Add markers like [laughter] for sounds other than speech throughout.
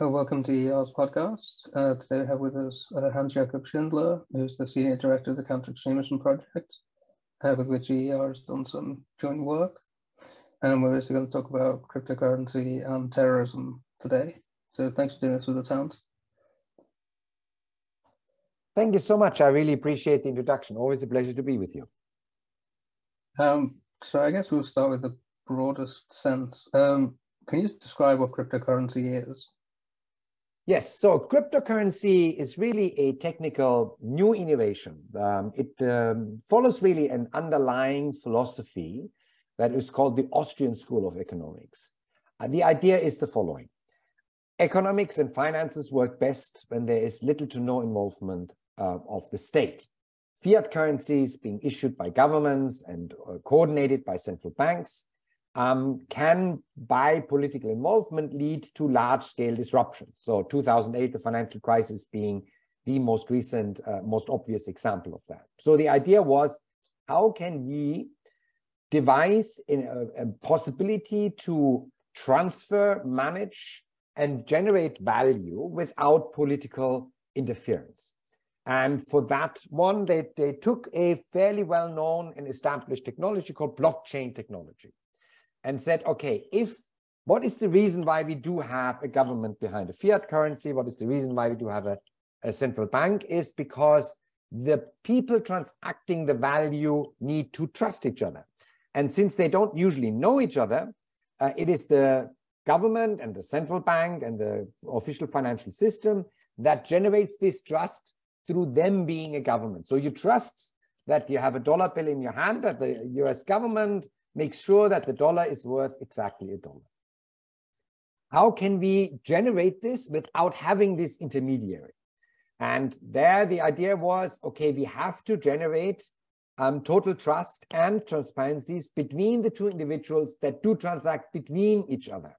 Welcome to EER's podcast. Uh, today we have with us uh, Hans-Jakob Schindler, who's the Senior Director of the Counter Extremism Project, uh, with which ER has done some joint work. And we're basically going to talk about cryptocurrency and terrorism today. So thanks for doing this with us, Hans. Thank you so much. I really appreciate the introduction. Always a pleasure to be with you. Um, so I guess we'll start with the broadest sense. Um, can you describe what cryptocurrency is? Yes, so cryptocurrency is really a technical new innovation. Um, it um, follows really an underlying philosophy that is called the Austrian School of Economics. Uh, the idea is the following. Economics and finances work best when there is little to no involvement uh, of the state. Fiat currencies being issued by governments and uh, coordinated by central banks um, can, by political involvement, lead to large-scale disruptions. So 2008, the financial crisis being the most recent, uh, most obvious example of that. So the idea was, how can we devise a, a possibility to transfer, manage, and generate value without political interference? And for that one, they, they took a fairly well-known and established technology called blockchain technology and said, okay, if what is the reason why we do have a government behind a fiat currency? What is the reason why we do have a, a central bank? Is because the people transacting the value need to trust each other. And since they don't usually know each other, uh, it is the government and the central bank and the official financial system that generates this trust through them being a government. So you trust that you have a dollar bill in your hand, that the US government make sure that the dollar is worth exactly a dollar. How can we generate this without having this intermediary? And there the idea was, okay, we have to generate um, total trust and transparencies between the two individuals that do transact between each other,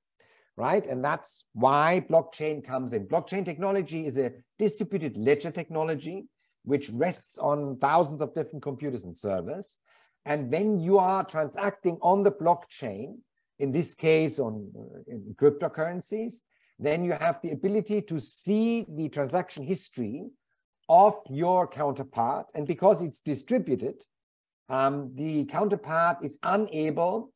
right? And that's why blockchain comes in. Blockchain technology is a distributed ledger technology, which rests on thousands of different computers and servers. And when you are transacting on the blockchain, in this case on in cryptocurrencies, then you have the ability to see the transaction history of your counterpart. And because it's distributed, um, the counterpart is unable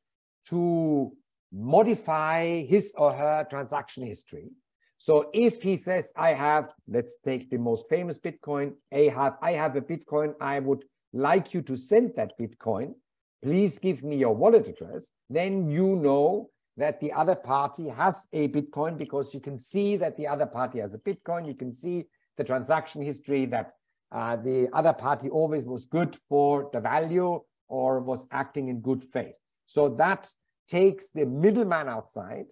to modify his or her transaction history. So if he says, I have, let's take the most famous Bitcoin, I have, I have a Bitcoin, I would like you to send that Bitcoin, please give me your wallet address, then you know that the other party has a Bitcoin because you can see that the other party has a Bitcoin. You can see the transaction history that uh, the other party always was good for the value or was acting in good faith. So that takes the middleman outside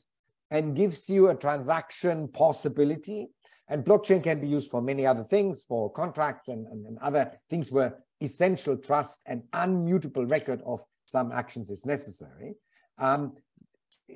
and gives you a transaction possibility. And blockchain can be used for many other things, for contracts and, and, and other things where essential trust and unmutable record of some actions is necessary. Um,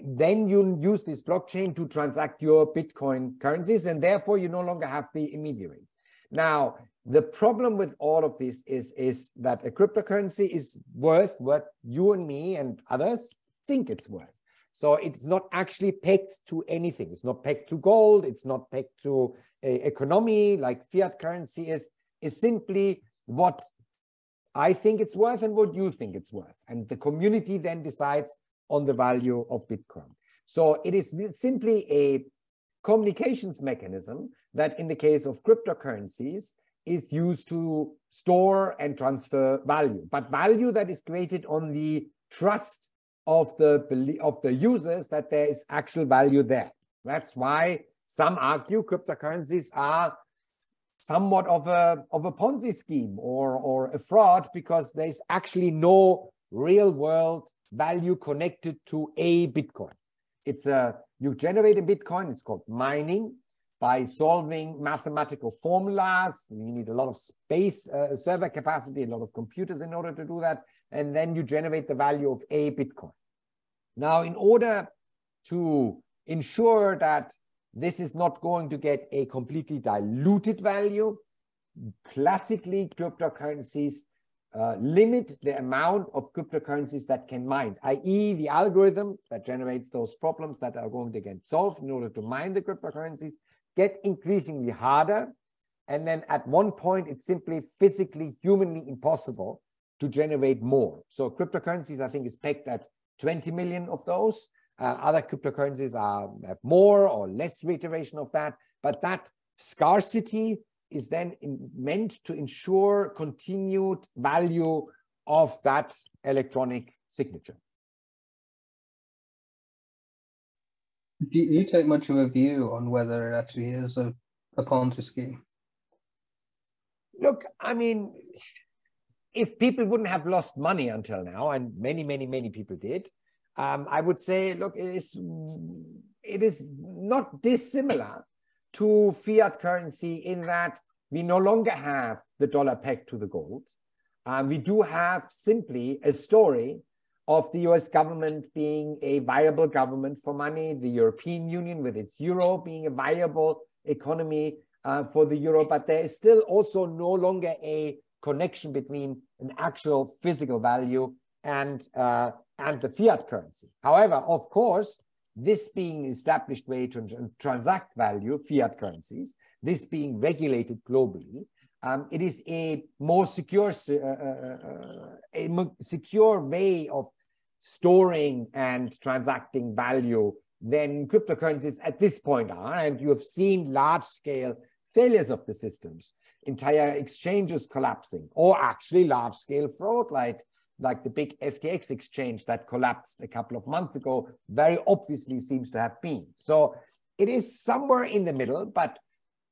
then you use this blockchain to transact your Bitcoin currencies, and therefore you no longer have the intermediary. Now, the problem with all of this is, is that a cryptocurrency is worth what you and me and others think it's worth. So it's not actually pegged to anything. It's not pegged to gold. It's not pegged to a economy like fiat currency is. It's simply what I think it's worth and what you think it's worth. And the community then decides on the value of Bitcoin. So it is simply a communications mechanism that in the case of cryptocurrencies is used to store and transfer value, but value that is created on the trust of the of the users that there is actual value there. That's why some argue cryptocurrencies are somewhat of a of a Ponzi scheme or or a fraud because there's actually no real world value connected to a Bitcoin. It's a you generate a Bitcoin. It's called mining by solving mathematical formulas. You need a lot of space, uh, server capacity, a lot of computers in order to do that, and then you generate the value of a Bitcoin. Now, in order to ensure that this is not going to get a completely diluted value. Classically, cryptocurrencies uh, limit the amount of cryptocurrencies that can mine, i.e. the algorithm that generates those problems that are going to get solved in order to mine the cryptocurrencies get increasingly harder. And then at one point, it's simply physically, humanly impossible to generate more. So cryptocurrencies, I think, is pegged at 20 million of those. Uh, other cryptocurrencies are, have more or less reiteration of that. But that scarcity is then in, meant to ensure continued value of that electronic signature. Do you take much of a view on whether it actually is a, a Ponzi scheme? Look, I mean, if people wouldn't have lost money until now, and many, many, many people did, um, I would say, look, it is, it is not dissimilar to fiat currency in that we no longer have the dollar pegged to the gold. Um, we do have simply a story of the US government being a viable government for money, the European Union with its euro being a viable economy uh, for the euro, but there is still also no longer a connection between an actual physical value and, uh, and the fiat currency. However, of course, this being established way to transact value, fiat currencies, this being regulated globally, um, it is a more secure, uh, uh, uh a more secure way of storing and transacting value than cryptocurrencies at this point are. And you have seen large scale failures of the systems, entire exchanges collapsing, or actually large scale fraud like, like the big FTX exchange that collapsed a couple of months ago, very obviously seems to have been. So it is somewhere in the middle, but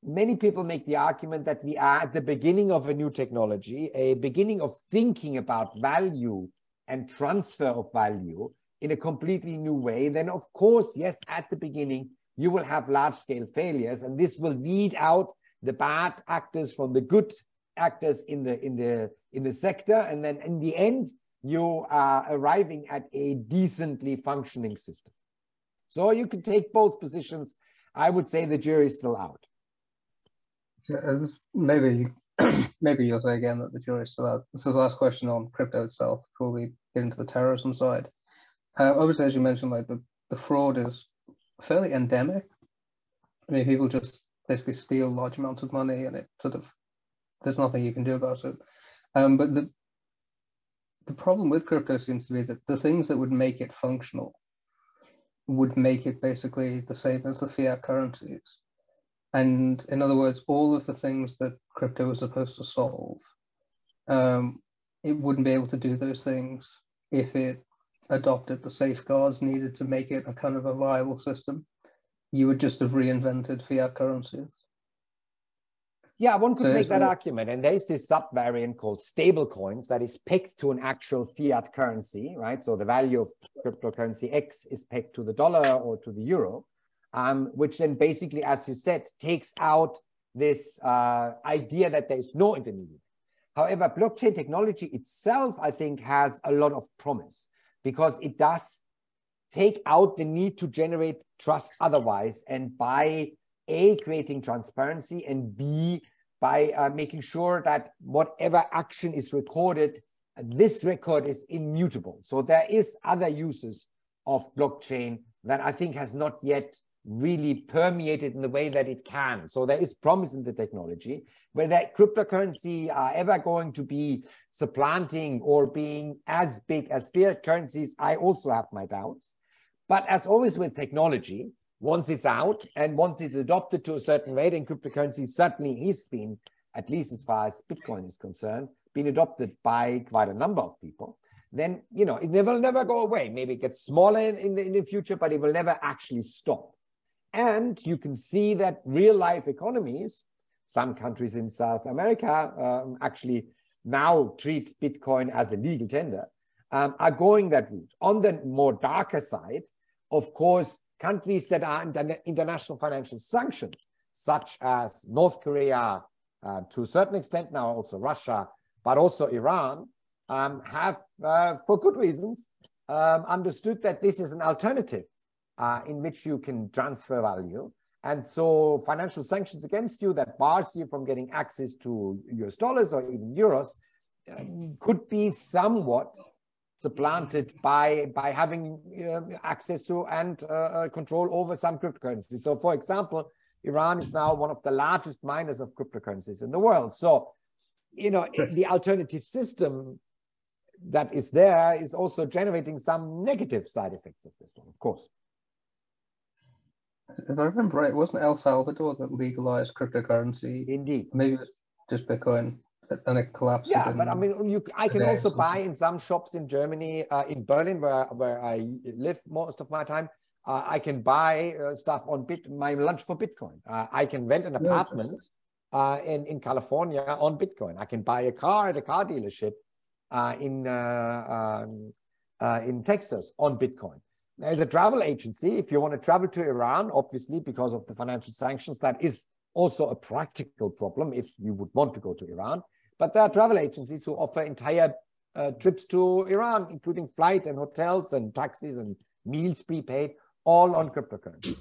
many people make the argument that we are at the beginning of a new technology, a beginning of thinking about value and transfer of value in a completely new way, then of course, yes, at the beginning, you will have large scale failures and this will weed out the bad actors from the good actors in the in the in the sector and then in the end you are arriving at a decently functioning system so you can take both positions i would say the jury is still out uh, maybe [clears throat] maybe you'll say again that the jury's still out. This is the last question on crypto itself before we get into the terrorism side. Uh, obviously, as you mentioned, like the, the fraud is fairly endemic. I mean, people just basically steal large amounts of money, and it sort of there's nothing you can do about it. Um, but the the problem with crypto seems to be that the things that would make it functional would make it basically the same as the fiat currencies. And in other words, all of the things that crypto was supposed to solve, um, it wouldn't be able to do those things if it adopted the safeguards needed to make it a kind of a viable system. You would just have reinvented fiat currencies. Yeah, one could so make that the... argument. And there's this sub variant called stable coins that is pegged to an actual fiat currency, right? So the value of cryptocurrency X is pegged to the dollar or to the euro um, which then basically, as you said, takes out this uh, idea that there is no intermediate. However, blockchain technology itself, I think, has a lot of promise because it does take out the need to generate trust otherwise. And by A, creating transparency, and B, by uh, making sure that whatever action is recorded, this record is immutable. So there is other uses of blockchain that I think has not yet really permeated in the way that it can. So there is promise in the technology. Whether cryptocurrency are ever going to be supplanting or being as big as fiat currencies, I also have my doubts. But as always with technology, once it's out and once it's adopted to a certain rate, and cryptocurrency certainly is being, at least as far as Bitcoin is concerned, been adopted by quite a number of people, then you know it will never go away. Maybe it gets smaller in, in, the, in the future, but it will never actually stop. And you can see that real life economies, some countries in South America um, actually now treat Bitcoin as a legal tender, um, are going that route. On the more darker side, of course, countries that are under international financial sanctions, such as North Korea, uh, to a certain extent now also Russia, but also Iran, um, have, uh, for good reasons, um, understood that this is an alternative uh, in which you can transfer value. And so financial sanctions against you that bars you from getting access to US dollars or even euros um, could be somewhat supplanted by by having uh, access to and uh, uh control over some cryptocurrencies. So, for example, Iran is now one of the largest miners of cryptocurrencies in the world. So, you know, the alternative system that is there is also generating some negative side effects of this one, of course. If I remember right, wasn't El Salvador that legalized cryptocurrency? Indeed. Maybe it was just Bitcoin and it collapsed. Yeah, but I mean, you, I can also buy in some shops in Germany, uh, in Berlin, where, where I live most of my time. Uh, I can buy uh, stuff on Bit, my lunch for Bitcoin. Uh, I can rent an apartment uh, in, in California on Bitcoin. I can buy a car at a car dealership uh, in, um, in Texas on Bitcoin. There's a travel agency. If you want to travel to Iran, obviously, because of the financial sanctions, that is also a practical problem if you would want to go to Iran. But there are travel agencies who offer entire uh, trips to Iran, including flight and hotels and taxis and meals prepaid, all on cryptocurrencies.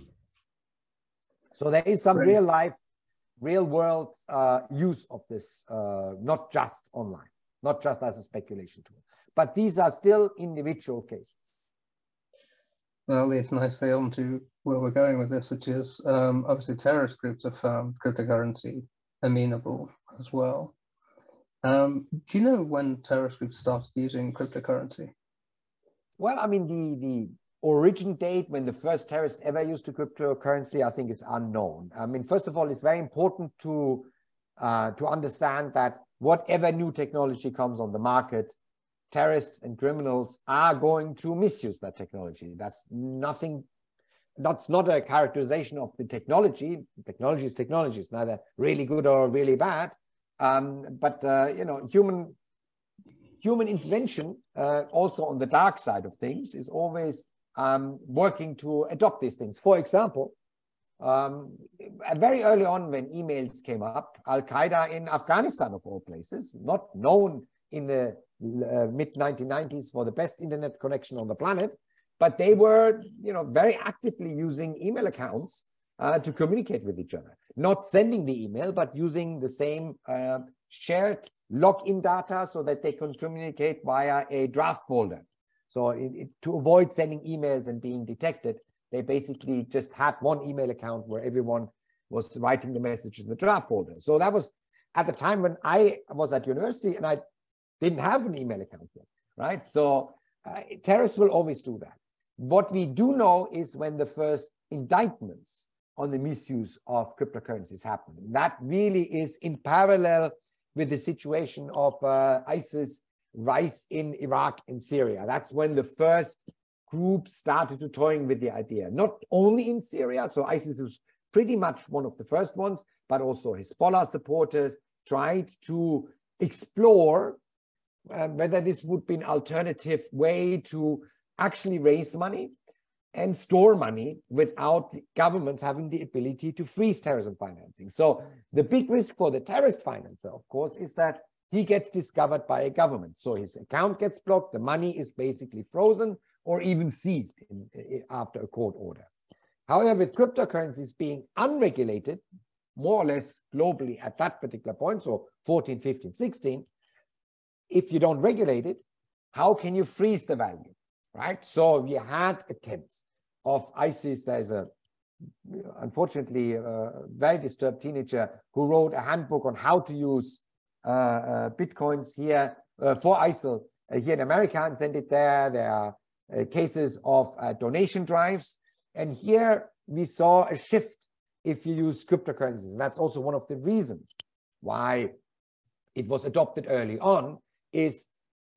So there is some real life, real world uh, use of this, uh, not just online, not just as a speculation tool. But these are still individual cases. Well, it's nicely on to where we're going with this, which is um, obviously terrorist groups have found cryptocurrency amenable as well. Um, do you know when groups started using cryptocurrency? Well, I mean, the, the origin date when the first terrorist ever used a cryptocurrency, I think is unknown. I mean, first of all, it's very important to, uh, to understand that whatever new technology comes on the market, terrorists and criminals are going to misuse that technology. That's nothing, that's not a characterization of the technology. Technology is technology. It's neither really good or really bad. Um, but, uh, you know, human human intervention, uh, also on the dark side of things, is always um, working to adopt these things. For example, um, very early on when emails came up, Al Qaeda in Afghanistan, of all places, not known in the uh, mid 1990s for the best internet connection on the planet, but they were, you know, very actively using email accounts uh, to communicate with each other. Not sending the email, but using the same uh, shared login data so that they can communicate via a draft folder. So it, it, to avoid sending emails and being detected, they basically just had one email account where everyone was writing the message in the draft folder. So that was at the time when I was at university and I didn't have an email account yet, right? So uh, terrorists will always do that. What we do know is when the first indictments on the misuse of cryptocurrencies happening. That really is in parallel with the situation of uh, ISIS rise in Iraq and Syria. That's when the first group started to toying with the idea, not only in Syria, so ISIS was pretty much one of the first ones, but also Hezbollah supporters tried to explore uh, whether this would be an alternative way to actually raise money and store money without governments having the ability to freeze terrorism financing. So the big risk for the terrorist financer, of course, is that he gets discovered by a government. So his account gets blocked, the money is basically frozen or even seized in, in, after a court order. However, with cryptocurrencies being unregulated, more or less globally at that particular point, so 14, 15, 16, if you don't regulate it, how can you freeze the value, right? So we had attempts of ISIS. There's a unfortunately a very disturbed teenager who wrote a handbook on how to use uh, uh, bitcoins here uh, for ISIL here in America and send it there. There are cases of donation drives. And here we saw a shift if you use cryptocurrencies. And that's also one of the reasons why it was adopted early on is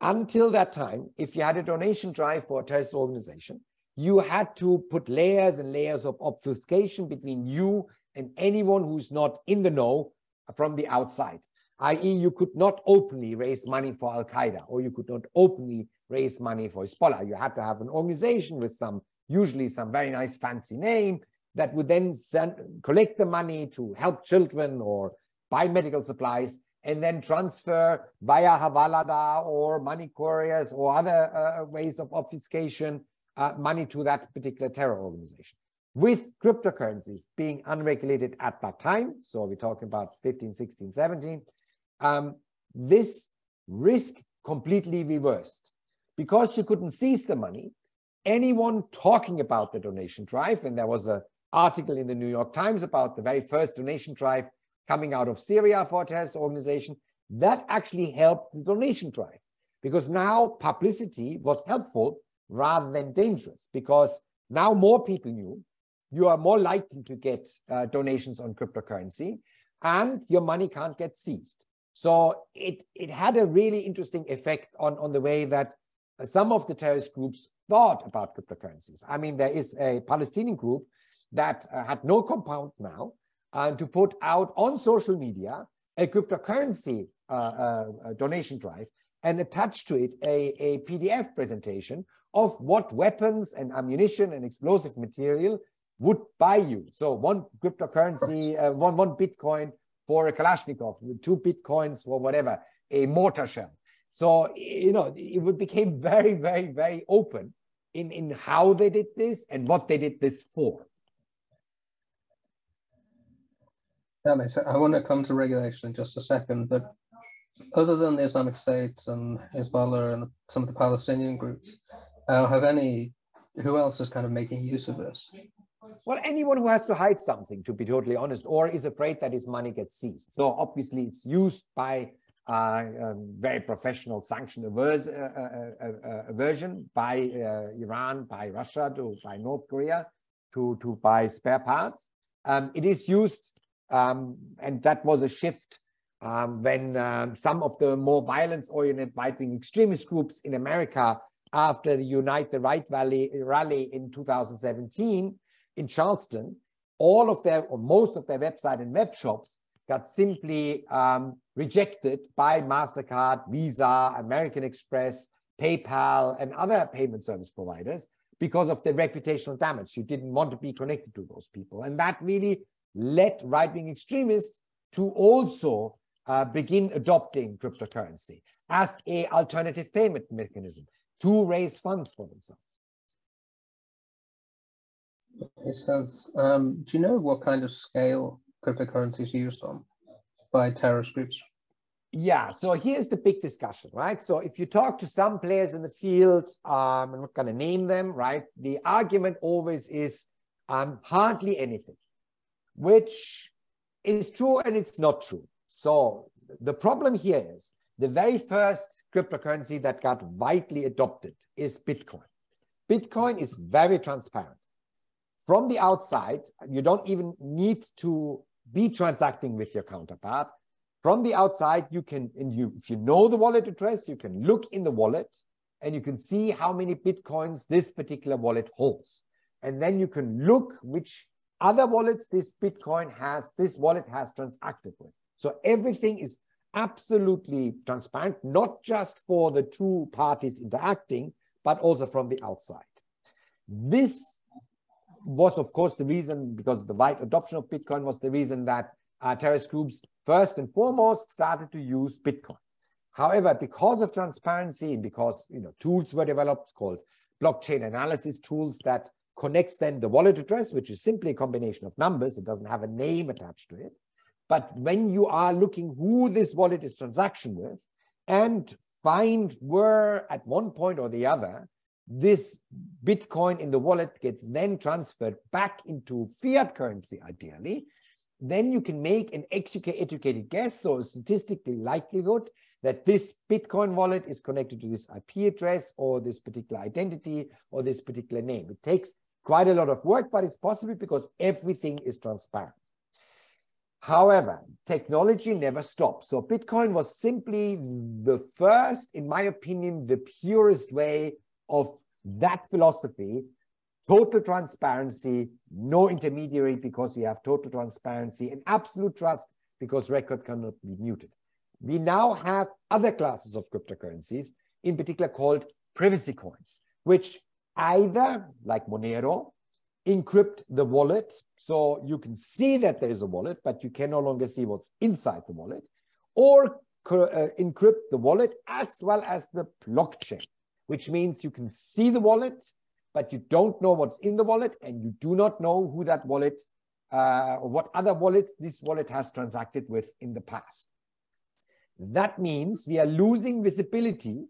until that time, if you had a donation drive for a terrorist organization, you had to put layers and layers of obfuscation between you and anyone who's not in the know from the outside i.e., you could not openly raise money for Al Qaeda or you could not openly raise money for Hezbollah. You had to have an organization with some, usually some very nice fancy name that would then send, collect the money to help children or buy medical supplies and then transfer via Hawalada or money couriers or other uh, ways of obfuscation uh, money to that particular terror organization. With cryptocurrencies being unregulated at that time, so we're talking about 15, 16, 17, um, this risk completely reversed. Because you couldn't seize the money, anyone talking about the donation drive, and there was an article in the New York Times about the very first donation drive coming out of Syria for a terrorist organization, that actually helped the donation drive because now publicity was helpful rather than dangerous because now more people knew you are more likely to get uh, donations on cryptocurrency and your money can't get seized. So it, it had a really interesting effect on, on the way that some of the terrorist groups thought about cryptocurrencies. I mean, there is a Palestinian group that uh, had no compound now uh, to put out on social media a cryptocurrency uh, uh donation drive and attach to it a, a PDF presentation of what weapons and ammunition and explosive material would buy you. So one cryptocurrency, uh, one, one Bitcoin for a Kalashnikov, two Bitcoins for whatever, a mortar shell. So, you know, it would became very, very, very open in, in how they did this and what they did this for. That makes sense. I want to come to regulation in just a second, but other than the Islamic State and Hezbollah and some of the Palestinian groups, uh, have any, who else is kind of making use of this? Well, anyone who has to hide something, to be totally honest, or is afraid that his money gets seized. So obviously it's used by uh, um, very professional sanction averse, uh, uh, uh, uh aversion by Iran, by Russia, to by North Korea, to, to buy spare parts. Um, it is used, um, and that was a shift um, when um, some of the more violence-oriented right-wing extremist groups in America, after the Unite the Right rally, rally in 2017, in Charleston, all of their or most of their website and web shops got simply um, rejected by MasterCard, Visa, American Express, PayPal, and other payment service providers because of the reputational damage. You didn't want to be connected to those people. And that really led right wing extremists to also uh, begin adopting cryptocurrency as a alternative payment mechanism to raise funds for themselves. Um, do you know what kind of scale cryptocurrency is used on by terrorist groups? Yeah, so here's the big discussion, right? So if you talk to some players in the field, um, I'm not going to name them, right? The argument always is um, hardly anything, which is true and it's not true. So the problem here is the very first cryptocurrency that got widely adopted is Bitcoin. Bitcoin is very transparent from the outside, you don't even need to be transacting with your counterpart. From the outside, you can, and you, if you know the wallet address, you can look in the wallet and you can see how many Bitcoins this particular wallet holds. And then you can look which other wallets this Bitcoin has, this wallet has transacted with. So everything is absolutely transparent, not just for the two parties interacting, but also from the outside. This was, of course, the reason, because the wide adoption of Bitcoin was the reason that uh, terrorist groups first and foremost started to use Bitcoin. However, because of transparency and because you know tools were developed called blockchain analysis tools that connects then the wallet address, which is simply a combination of numbers, it doesn't have a name attached to it. But when you are looking who this wallet is transaction with and find where at one point or the other this Bitcoin in the wallet gets then transferred back into fiat currency, ideally, then you can make an educated guess, so a statistically likelihood that this Bitcoin wallet is connected to this IP address or this particular identity or this particular name. It takes quite a lot of work, but it's possible because everything is transparent. However, technology never stops. So Bitcoin was simply the first, in my opinion, the purest way of that philosophy, total transparency, no intermediary because we have total transparency and absolute trust because record cannot be muted. We now have other classes of cryptocurrencies, in particular called privacy coins, which either, like Monero, encrypt the wallet. So you can see that there is a wallet, but you can no longer see what's inside the wallet, or uh, encrypt the wallet as well as the blockchain which means you can see the wallet, but you don't know what's in the wallet and you do not know who that wallet uh, or what other wallets this wallet has transacted with in the past. that means we are losing visibility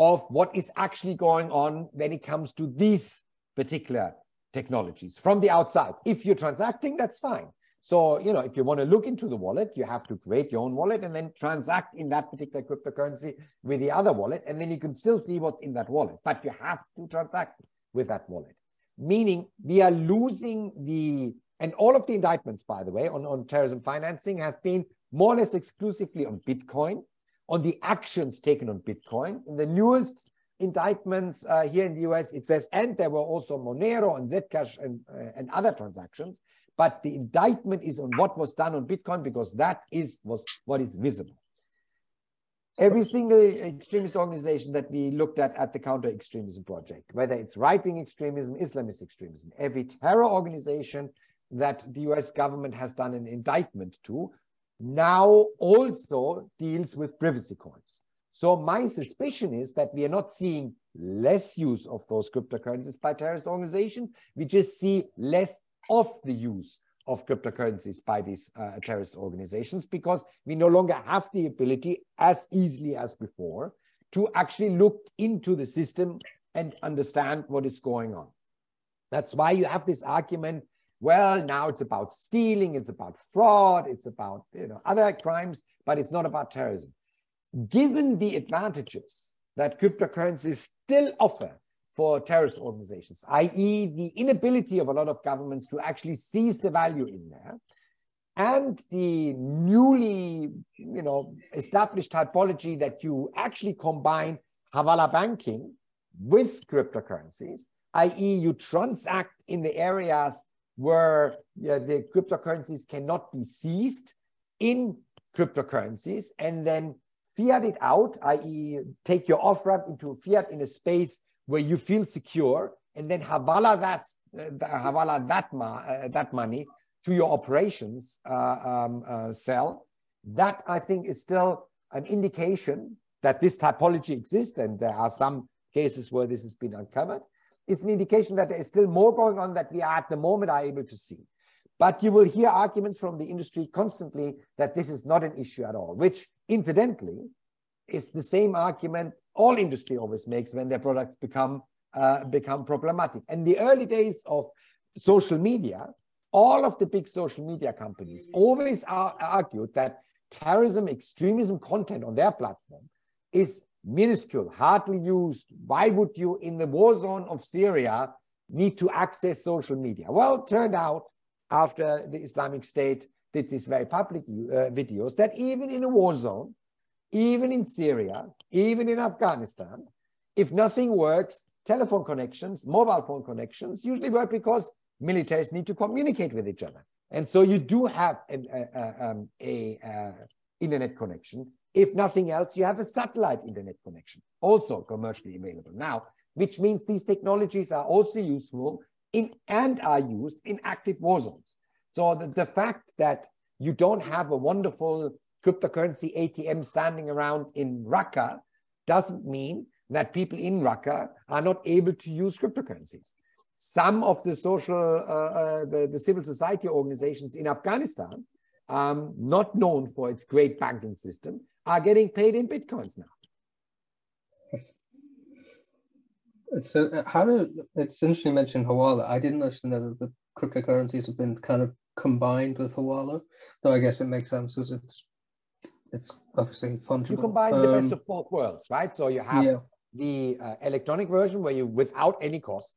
of what is actually going on when it comes to these particular technologies from the outside. If you're transacting, that's fine. So, you know, if you want to look into the wallet, you have to create your own wallet and then transact in that particular cryptocurrency with the other wallet. And then you can still see what's in that wallet, but you have to transact with that wallet. Meaning we are losing the, and all of the indictments, by the way, on, on terrorism financing have been more or less exclusively on Bitcoin, on the actions taken on Bitcoin. In the newest indictments uh, here in the US, it says, and there were also Monero and Zcash and, uh, and other transactions but the indictment is on what was done on Bitcoin because that is was what is visible. Every single extremist organization that we looked at at the counter extremism project, whether it's right wing extremism, Islamist extremism, every terror organization that the US government has done an indictment to now also deals with privacy coins. So my suspicion is that we are not seeing less use of those cryptocurrencies by terrorist organizations. We just see less of the use of cryptocurrencies by these uh, terrorist organizations because we no longer have the ability as easily as before to actually look into the system and understand what is going on. That's why you have this argument, well, now it's about stealing, it's about fraud, it's about you know other crimes, but it's not about terrorism. Given the advantages that cryptocurrencies still offer for terrorist organizations, i.e., the inability of a lot of governments to actually seize the value in there, and the newly, you know, established typology that you actually combine Hawala banking with cryptocurrencies, i.e., you transact in the areas where the cryptocurrencies cannot be seized in cryptocurrencies, and then fiat it out, i.e., take your off ramp into fiat in a space where you feel secure and then hawala that, uh, hawala that, ma, uh, that money to your operations uh, um, uh, cell, that I think is still an indication that this typology exists, and there are some cases where this has been uncovered. It's an indication that there is still more going on that we are at the moment are able to see. But you will hear arguments from the industry constantly that this is not an issue at all, which incidentally is the same argument all industry always makes when their products become uh, become problematic. In the early days of social media, all of the big social media companies always are, argued that terrorism, extremism content on their platform is minuscule, hardly used. Why would you, in the war zone of Syria, need to access social media? Well, turned out after the Islamic State did these very public uh, videos that even in a war zone, even in Syria, even in Afghanistan, if nothing works, telephone connections, mobile phone connections usually work because militaries need to communicate with each other. And so you do have an a, um, a uh, internet connection. If nothing else, you have a satellite internet connection, also commercially available now, which means these technologies are also useful in and are used in active war zones. So the, the fact that you don't have a wonderful cryptocurrency ATM standing around in Raqqa doesn't mean that people in Raqqa are not able to use cryptocurrencies. Some of the social, uh, uh, the, the, civil society organizations in Afghanistan, um, not known for its great banking system, are getting paid in bitcoins now. So, uh, how do it's interesting you mentioned Hawala. I didn't actually know that the cryptocurrencies have been kind of combined with Hawala, though I guess it makes sense because it's it's obviously fungible. You combine um, the best um, of both worlds, right? So you have yeah. the uh, electronic version where you, without any costs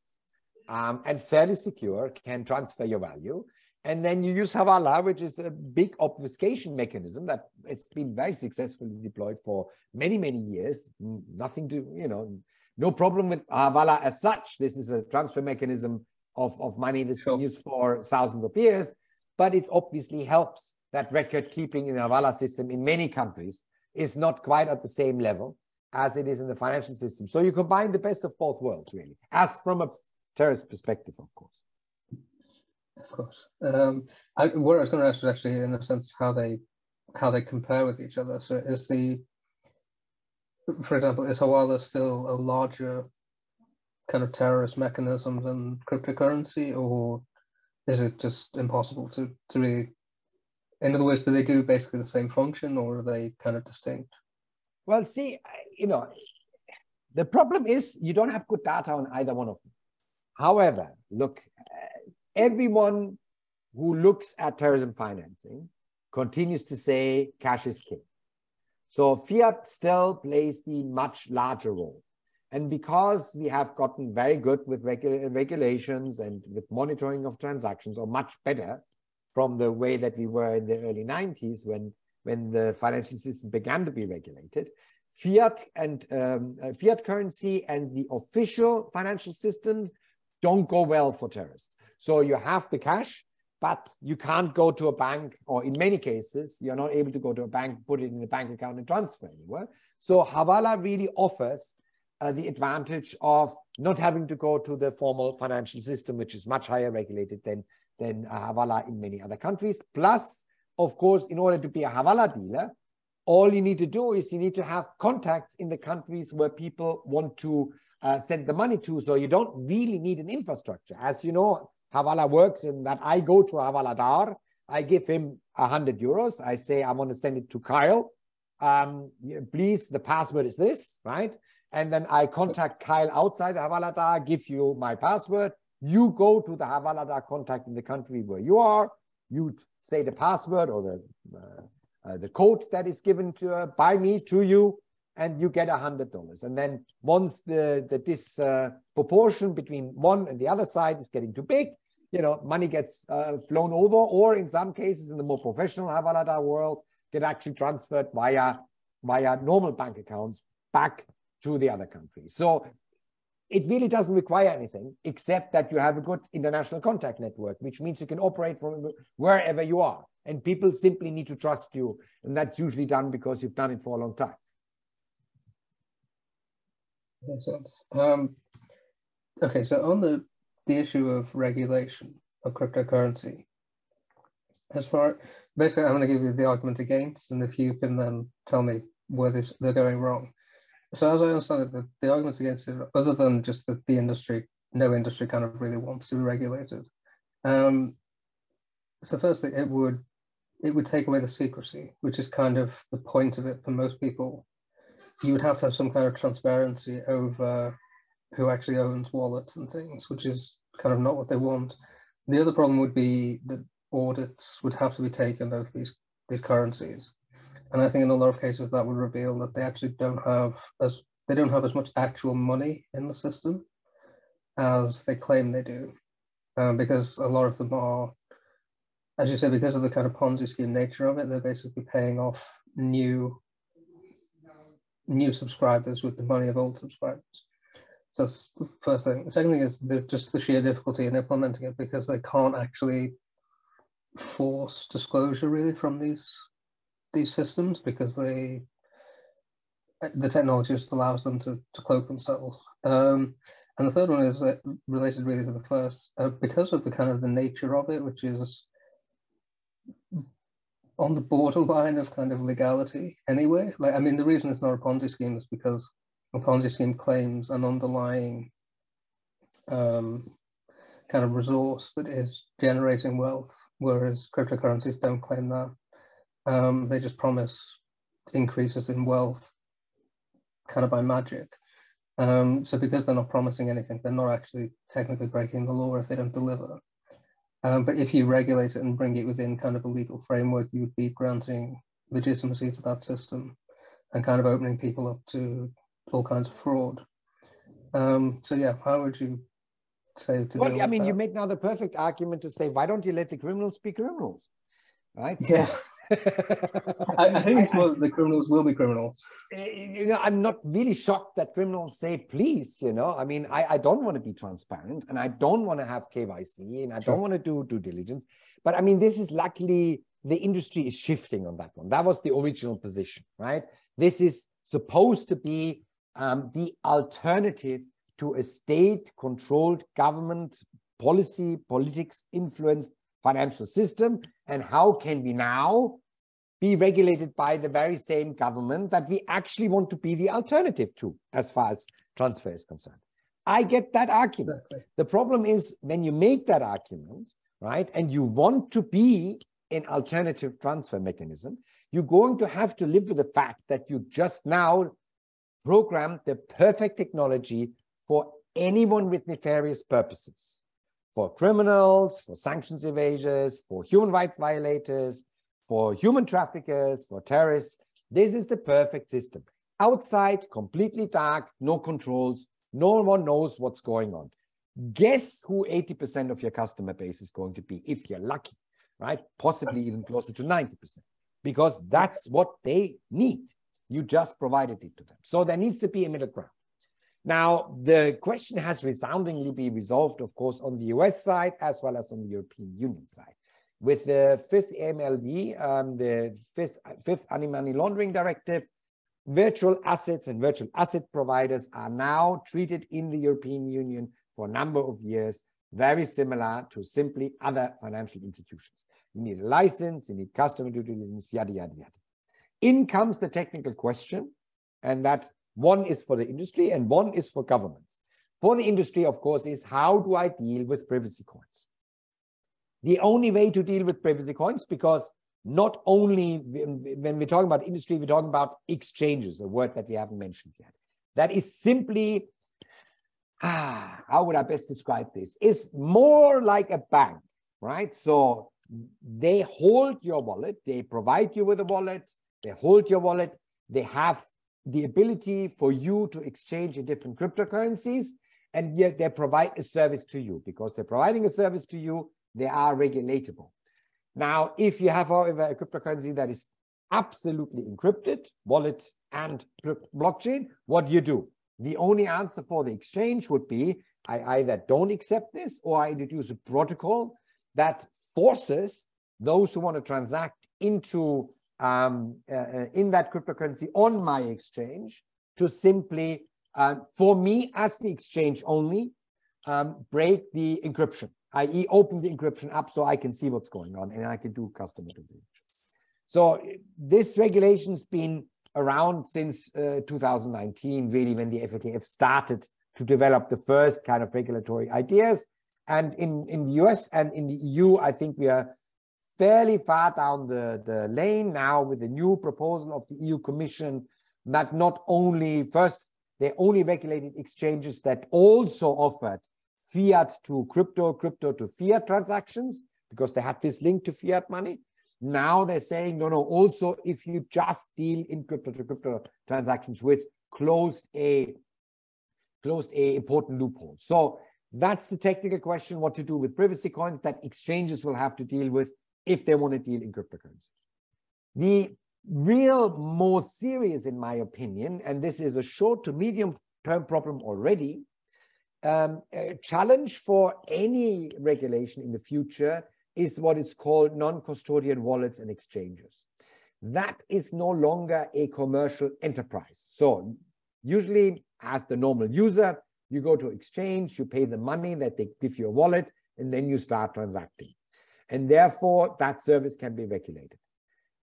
um, and fairly secure, can transfer your value. And then you use Hawala, which is a big obfuscation mechanism that it's been very successfully deployed for many, many years. Nothing to, you know, no problem with Hawala as such. This is a transfer mechanism of, of money that's sure. been used for thousands of years, but it obviously helps that record keeping in the Hawala system in many countries is not quite at the same level as it is in the financial system. So you combine the best of both worlds, really, as from a terrorist perspective, of course. Of course. Um, I, what I was going to ask was actually, in a sense, how they how they compare with each other. So is the, for example, is Hawala still a larger kind of terrorist mechanism than cryptocurrency, or is it just impossible to to really in other words, do they do basically the same function or are they kind of distinct? Well, see, you know, the problem is you don't have good data on either one of them. However, look, everyone who looks at terrorism financing continues to say cash is king. So fiat still plays the much larger role. And because we have gotten very good with regu regulations and with monitoring of transactions, or much better from the way that we were in the early 90s when, when the financial system began to be regulated, fiat and um, uh, fiat currency and the official financial system don't go well for terrorists. So you have the cash, but you can't go to a bank, or in many cases, you're not able to go to a bank, put it in a bank account and transfer anywhere. So Hawala really offers uh, the advantage of not having to go to the formal financial system, which is much higher regulated than, than uh, Hawala in many other countries. Plus, of course, in order to be a Hawala dealer, all you need to do is you need to have contacts in the countries where people want to uh, send the money to. So you don't really need an infrastructure. As you know, Hawala works in that I go to Hawala Dar, I give him 100 euros. I say, I want to send it to Kyle. Um, please, the password is this, right? And then I contact Kyle outside the Havaladar, give you my password. You go to the Havaladar contact in the country where you are. You say the password or the, uh, uh, the code that is given to uh, by me to you and you get a hundred dollars. And then once the, the this uh, proportion between one and the other side is getting too big, you know, money gets uh, flown over, or in some cases, in the more professional Hawala Dar world, get actually transferred via via normal bank accounts back to the other country. So it really doesn't require anything except that you have a good international contact network, which means you can operate from wherever you are. And people simply need to trust you. And that's usually done because you've done it for a long time. Makes sense. Um, okay, so on the the issue of regulation of cryptocurrency, as far basically, I'm going to give you the argument against, and if you can then tell me where this, they're going wrong. So as I understand it, the, the arguments against it, other than just that the industry, no industry kind of really wants to be regulated. Um, so firstly, it would it would take away the secrecy, which is kind of the point of it for most people you would have to have some kind of transparency over who actually owns wallets and things, which is kind of not what they want. The other problem would be that audits would have to be taken of these these currencies, and I think in a lot of cases that would reveal that they actually don't have as they don't have as much actual money in the system as they claim they do, um, because a lot of them are, as you said, because of the kind of Ponzi scheme nature of it, they're basically paying off new new subscribers with the money of old subscribers. So that's the first thing. The second thing is just the sheer difficulty in implementing it because they can't actually force disclosure really from these these systems because they the technology just allows them to, to cloak themselves. Um, and the third one is uh, related really to the first, uh, because of the kind of the nature of it, which is on the borderline of kind of legality anyway. Like, I mean, the reason it's not a Ponzi scheme is because Ponzi scheme claims an underlying um, kind of resource that is generating wealth, whereas cryptocurrencies don't claim that. Um, they just promise increases in wealth kind of by magic. Um, so because they're not promising anything, they're not actually technically breaking the law if they don't deliver. Um, but if you regulate it and bring it within kind of a legal framework, you would be granting legitimacy to that system and kind of opening people up to all kinds of fraud. Um, so yeah, how would you say to Well, I mean, that? you make now the perfect argument to say, why don't you let the criminals be criminals? Right? Yeah. [laughs] I, I, think it's more the criminals will be criminals. Eh, you know, I'm not really shocked that criminals say, please, you know, I mean, I, I don't want to be transparent and I don't want to have KYC and I sure. don't want to do due diligence. But I mean, this is luckily the industry is shifting on that one. That was the original position, right? This is supposed to be um, the alternative to a state controlled government policy, politics influenced financial system and how can we now be regulated by the very same government that we actually want to be the alternative to as far as transfer is concerned. I get that argument. Exactly. The problem is when you make that argument, right, and you want to be an alternative transfer mechanism, you're going to have to live with the fact that you just now programmed the perfect technology for anyone with nefarious purposes, for criminals, for sanctions evaders, for human rights violators, for human traffickers, for terrorists. This is the perfect system. Outside, completely dark, no controls, no one knows what's going on. Guess who 80% of your customer base is going to be if you're lucky, right? Possibly even closer to 90%, because that's what they need. You just provided it to them. So there needs to be a middle ground. Now, the question has resoundingly been resolved, of course, on the US side as well as on the European Union side. With the fifth AMLD, um, the fifth, fifth anti-money laundering directive, virtual assets and virtual asset providers are now treated in the European Union for a number of years, very similar to simply other financial institutions. You need a license, you need customer due diligence, yada, yada, yada. In comes the technical question, and that one is for the industry and one is for governments. For the industry, of course, is how do I deal with privacy coins? The only way to deal with privacy coins, because not only when we're talking about industry, we're talking about exchanges, a word that we haven't mentioned yet. That is simply, ah, how would I best describe this? It's more like a bank, right? So they hold your wallet, they provide you with a wallet, they hold your wallet, they have the ability for you to exchange in different cryptocurrencies, and yet they provide a service to you. Because they're providing a service to you, they are regulatable. Now, if you have, however, a cryptocurrency that is absolutely encrypted, wallet and blockchain, what do you do? The only answer for the exchange would be I either don't accept this or I introduce a protocol that forces those who want to transact into um, uh, uh, in that cryptocurrency on my exchange to simply, uh, for me as the exchange only, um, break the encryption, i.e. open the encryption up so I can see what's going on and I can do customer due diligence. So this regulation's been around since uh, 2019, really when the FATF started to develop the first kind of regulatory ideas. And in, in the US and in the EU, I think we are fairly far down the, the lane now with the new proposal of the EU Commission that not only first they only regulated exchanges that also offered fiat to crypto, crypto to fiat transactions because they had this link to fiat money. Now they're saying, no, no, also if you just deal in crypto to crypto transactions with closed a closed a important loophole. So that's the technical question, what to do with privacy coins that exchanges will have to deal with if they want to deal in cryptocurrency. The real more serious, in my opinion, and this is a short to medium term problem already, um, challenge for any regulation in the future is what is called non-custodian wallets and exchanges. That is no longer a commercial enterprise. So usually as the normal user, you go to exchange, you pay the money that they give you a wallet, and then you start transacting and therefore that service can be regulated.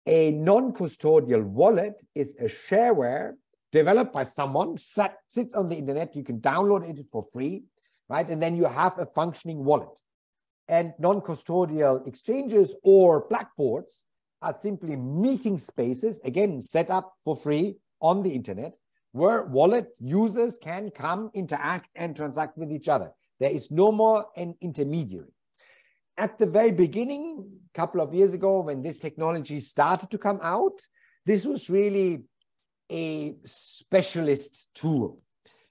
A non-custodial wallet is a shareware developed by someone, sat, sits on the internet, you can download it for free, right? And then you have a functioning wallet. And non-custodial exchanges or blackboards are simply meeting spaces, again, set up for free on the internet, where wallet users can come, interact, and transact with each other. There is no more an intermediary at the very beginning, a couple of years ago, when this technology started to come out, this was really a specialist tool.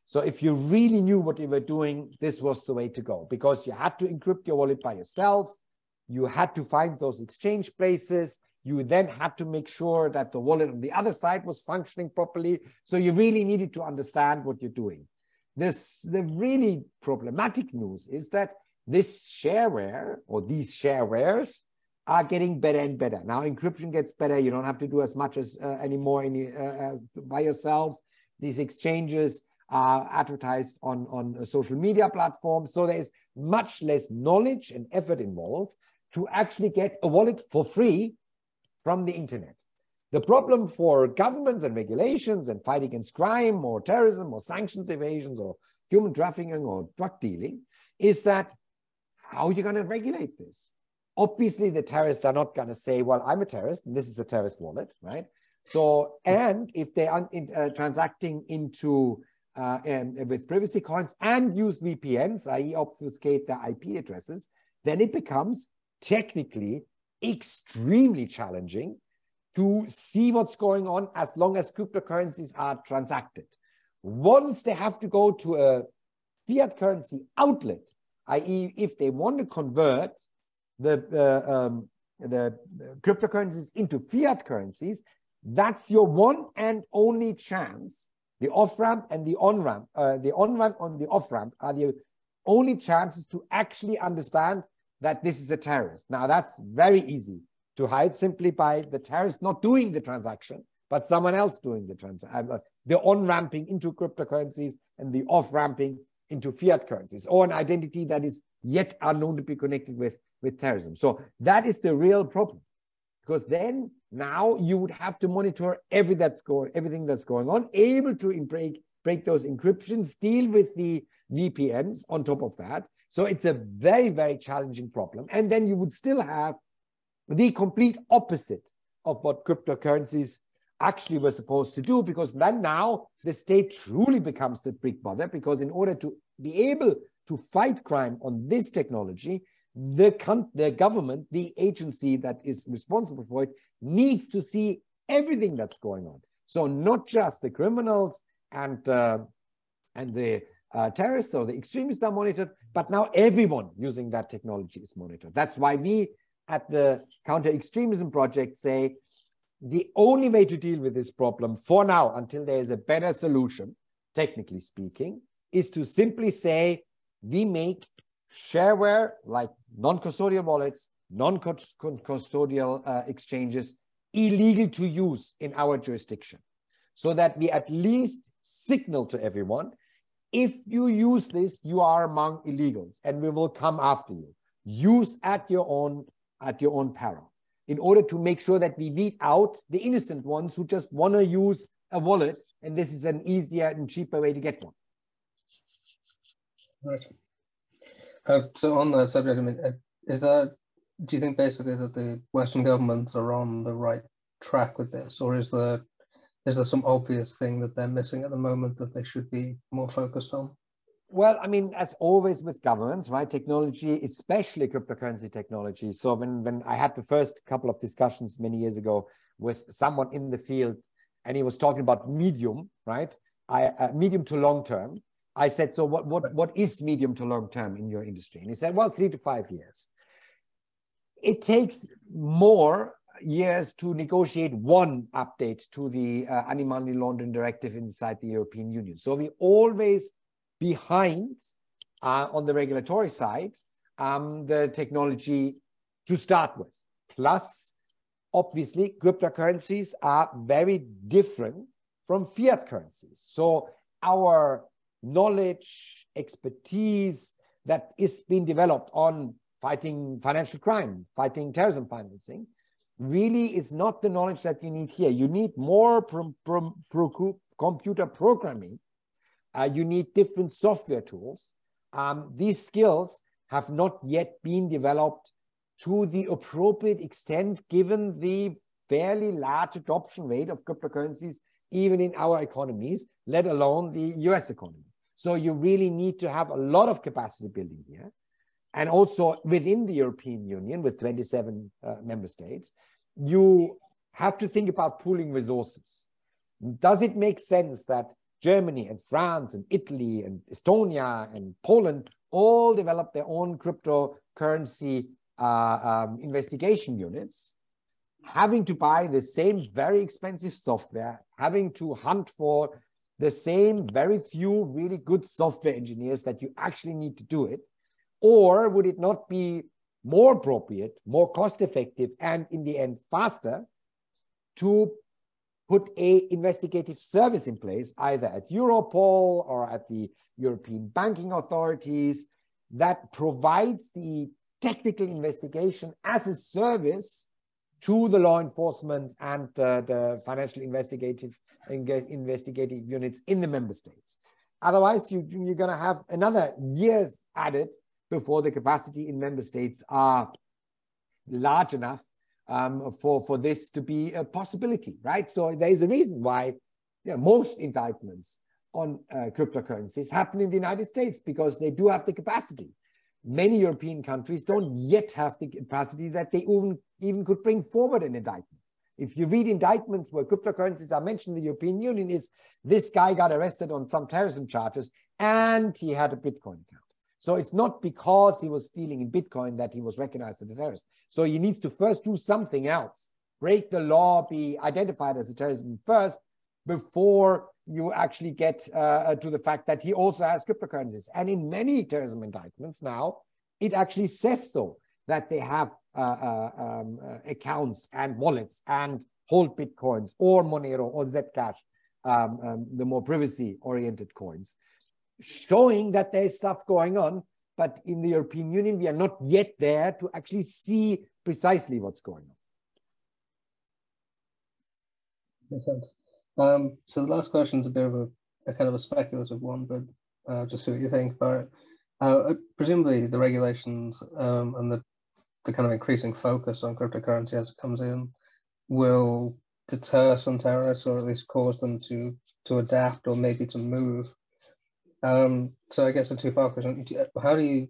So if you really knew what you were doing, this was the way to go because you had to encrypt your wallet by yourself. You had to find those exchange places. You then had to make sure that the wallet on the other side was functioning properly. So you really needed to understand what you're doing. This, the really problematic news is that this shareware or these sharewares are getting better and better. Now encryption gets better. You don't have to do as much as uh, anymore any, uh, uh, by yourself. These exchanges are advertised on, on social media platforms. So there's much less knowledge and effort involved to actually get a wallet for free from the internet. The problem for governments and regulations and fight against crime or terrorism or sanctions evasions or human trafficking or drug dealing is that how are you going to regulate this? obviously the terrorists are not going to say, well, I'm a terrorist and this is a terrorist wallet, right? So, and if they are in, uh, transacting into uh, um, with privacy coins and use VPNs, i.e. obfuscate their IP addresses, then it becomes technically extremely challenging to see what's going on as long as cryptocurrencies are transacted. Once they have to go to a fiat currency outlet, i.e., if they want to convert the, uh, um, the cryptocurrencies into fiat currencies, that's your one and only chance. The off ramp and the on ramp, uh, the on ramp and the off ramp are the only chances to actually understand that this is a terrorist. Now, that's very easy to hide simply by the terrorist not doing the transaction, but someone else doing the transaction. Uh, the on ramping into cryptocurrencies and the off ramping into fiat currencies, or an identity that is yet unknown to be connected with, with terrorism. So that is the real problem. Because then now you would have to monitor every that's going, everything that's going on, able to break, break those encryptions, deal with the VPNs on top of that. So it's a very, very challenging problem. And then you would still have the complete opposite of what cryptocurrencies actually were supposed to do, because then now the state truly becomes the big bother, because in order to be able to fight crime on this technology, the, the government, the agency that is responsible for it, needs to see everything that's going on. So not just the criminals and uh, and the uh, terrorists or the extremists are monitored, but now everyone using that technology is monitored. That's why we at the Counter Extremism Project say the only way to deal with this problem for now, until there is a better solution, technically speaking, is to simply say we make shareware like non-custodial wallets, non-custodial uh, exchanges illegal to use in our jurisdiction so that we at least signal to everyone if you use this you are among illegals and we will come after you. Use at your own at your own peril in order to make sure that we weed out the innocent ones who just want to use a wallet and this is an easier and cheaper way to get one right uh, so on that subject, I mean, uh, is that do you think basically that the Western governments are on the right track with this, or is there is there some obvious thing that they're missing at the moment that they should be more focused on? Well, I mean, as always with governments, right? Technology, especially cryptocurrency technology. So when when I had the first couple of discussions many years ago with someone in the field, and he was talking about medium, right? I uh, medium to long term. I said, so what, what, what is medium to long term in your industry? And he said, well, three to five years. It takes more years to negotiate one update to the uh, anti-money laundering directive inside the European Union. So we're always behind uh, on the regulatory side um, the technology to start with. Plus, obviously, cryptocurrencies are very different from fiat currencies. So our knowledge, expertise that is being developed on fighting financial crime, fighting terrorism financing, really is not the knowledge that you need here. You need more pro pro pro computer programming. Uh, you need different software tools. Um, these skills have not yet been developed to the appropriate extent given the fairly large adoption rate of cryptocurrencies, even in our economies, let alone the US economy. So you really need to have a lot of capacity building here. And also within the European Union with 27 uh, member states, you have to think about pooling resources. Does it make sense that Germany and France and Italy and Estonia and Poland all develop their own cryptocurrency uh, um, investigation units, having to buy the same very expensive software, having to hunt for the same very few really good software engineers that you actually need to do it? Or would it not be more appropriate, more cost effective, and in the end faster to put a investigative service in place, either at Europol or at the European banking authorities, that provides the technical investigation as a service to the law enforcement and uh, the financial investigative investigative units in the member states. Otherwise, you, you're going to have another years added before the capacity in member states are large enough um, for, for this to be a possibility, right? So there is a reason why you know, most indictments on uh, cryptocurrencies happen in the United States because they do have the capacity. Many European countries don't yet have the capacity that they even, even could bring forward an indictment. If you read indictments where cryptocurrencies are mentioned the European Union, is this guy got arrested on some terrorism charges and he had a Bitcoin account. So it's not because he was stealing in Bitcoin that he was recognized as a terrorist. So he needs to first do something else, break the law, be identified as a terrorist first, before you actually get uh, to the fact that he also has cryptocurrencies. And in many terrorism indictments now, it actually says so that they have uh, uh, um, uh, accounts and wallets and hold bitcoins or Monero or Zcash, um, um, the more privacy oriented coins showing that there's stuff going on. But in the European Union, we are not yet there to actually see precisely what's going on. Makes sense. Um, so the last question is a bit of a, a kind of a speculative one, but uh, just see what you think about it. Uh, uh, presumably, the regulations um, and the, the kind of increasing focus on cryptocurrency as it comes in will deter some terrorists or at least cause them to to adapt or maybe to move um, so I guess a two-part question: How do you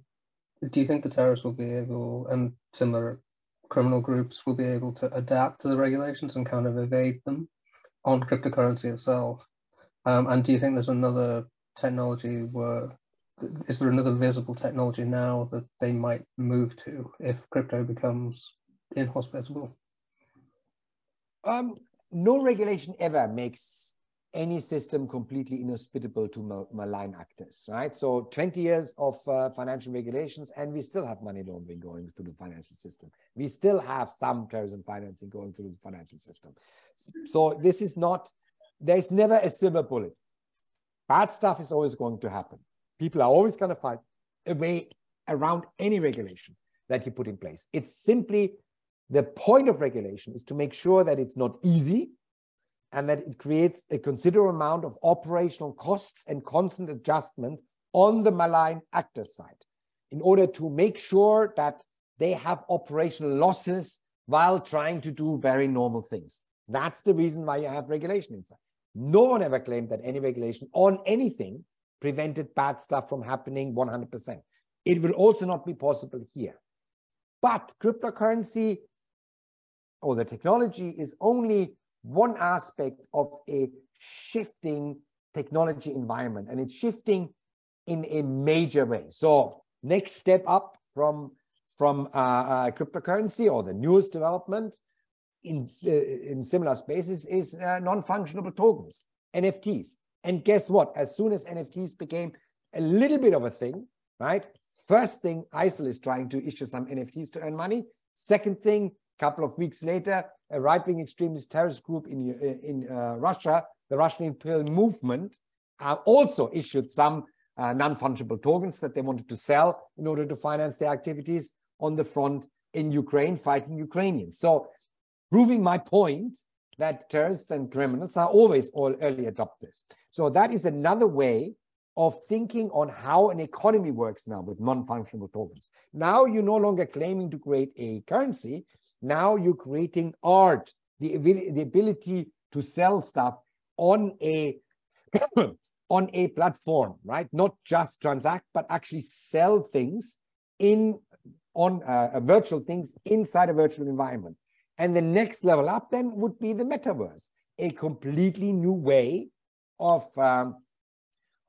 do you think the terrorists will be able, and similar criminal groups will be able to adapt to the regulations and kind of evade them on cryptocurrency itself? Um, and do you think there's another technology where is there another visible technology now that they might move to if crypto becomes inhospitable? Um, no regulation ever makes any system completely inhospitable to malign actors, right? So 20 years of uh, financial regulations, and we still have money laundering going through the financial system. We still have some terrorism financing going through the financial system. So this is not, there's never a silver bullet. Bad stuff is always going to happen. People are always going to find a way around any regulation that you put in place. It's simply the point of regulation is to make sure that it's not easy and that it creates a considerable amount of operational costs and constant adjustment on the malign actor side in order to make sure that they have operational losses while trying to do very normal things. That's the reason why you have regulation inside. No one ever claimed that any regulation on anything prevented bad stuff from happening 100%. It will also not be possible here. But cryptocurrency or the technology is only one aspect of a shifting technology environment, and it's shifting in a major way. So next step up from from uh, uh, cryptocurrency or the newest development in uh, in similar spaces is uh, non-functionable tokens, NFTs. And guess what? As soon as NFTs became a little bit of a thing, right? First thing, ISIL is trying to issue some NFTs to earn money. Second thing, a couple of weeks later, a right-wing extremist terrorist group in, uh, in uh, Russia, the Russian Imperial Movement, uh, also issued some uh, non-fungible tokens that they wanted to sell in order to finance their activities on the front in Ukraine, fighting Ukrainians. So proving my point that terrorists and criminals are always all early adopters. So that is another way of thinking on how an economy works now with non-functional tokens. Now you're no longer claiming to create a currency, now you're creating art, the, the ability to sell stuff on a [coughs] on a platform, right? Not just transact, but actually sell things in on uh, virtual things inside a virtual environment. And the next level up then would be the metaverse, a completely new way of um,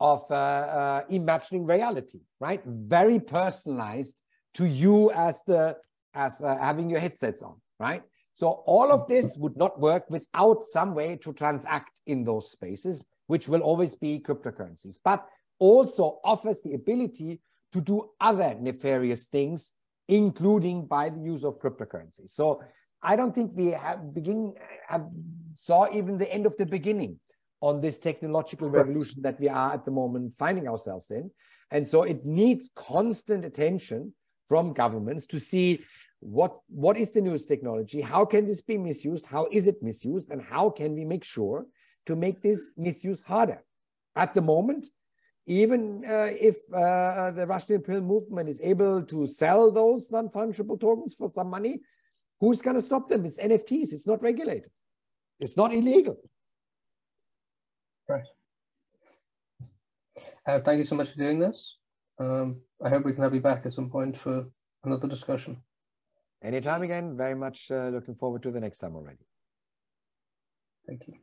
of uh, uh, imagining reality, right? Very personalized to you as the as uh, having your headsets on, right? So all of this would not work without some way to transact in those spaces, which will always be cryptocurrencies, but also offers the ability to do other nefarious things, including by the use of cryptocurrency. So I don't think we have begin have saw even the end of the beginning on this technological revolution that we are at the moment finding ourselves in. And so it needs constant attention from governments to see what, what is the newest technology, how can this be misused, how is it misused, and how can we make sure to make this misuse harder. At the moment, even uh, if uh, the Russian Imperial movement is able to sell those non-fungible tokens for some money, Who's going to stop them? It's NFTs. It's not regulated. It's not illegal. Right. Uh, thank you so much for doing this. Um, I hope we can have you back at some point for another discussion. Anytime again. Very much uh, looking forward to the next time already. Thank you.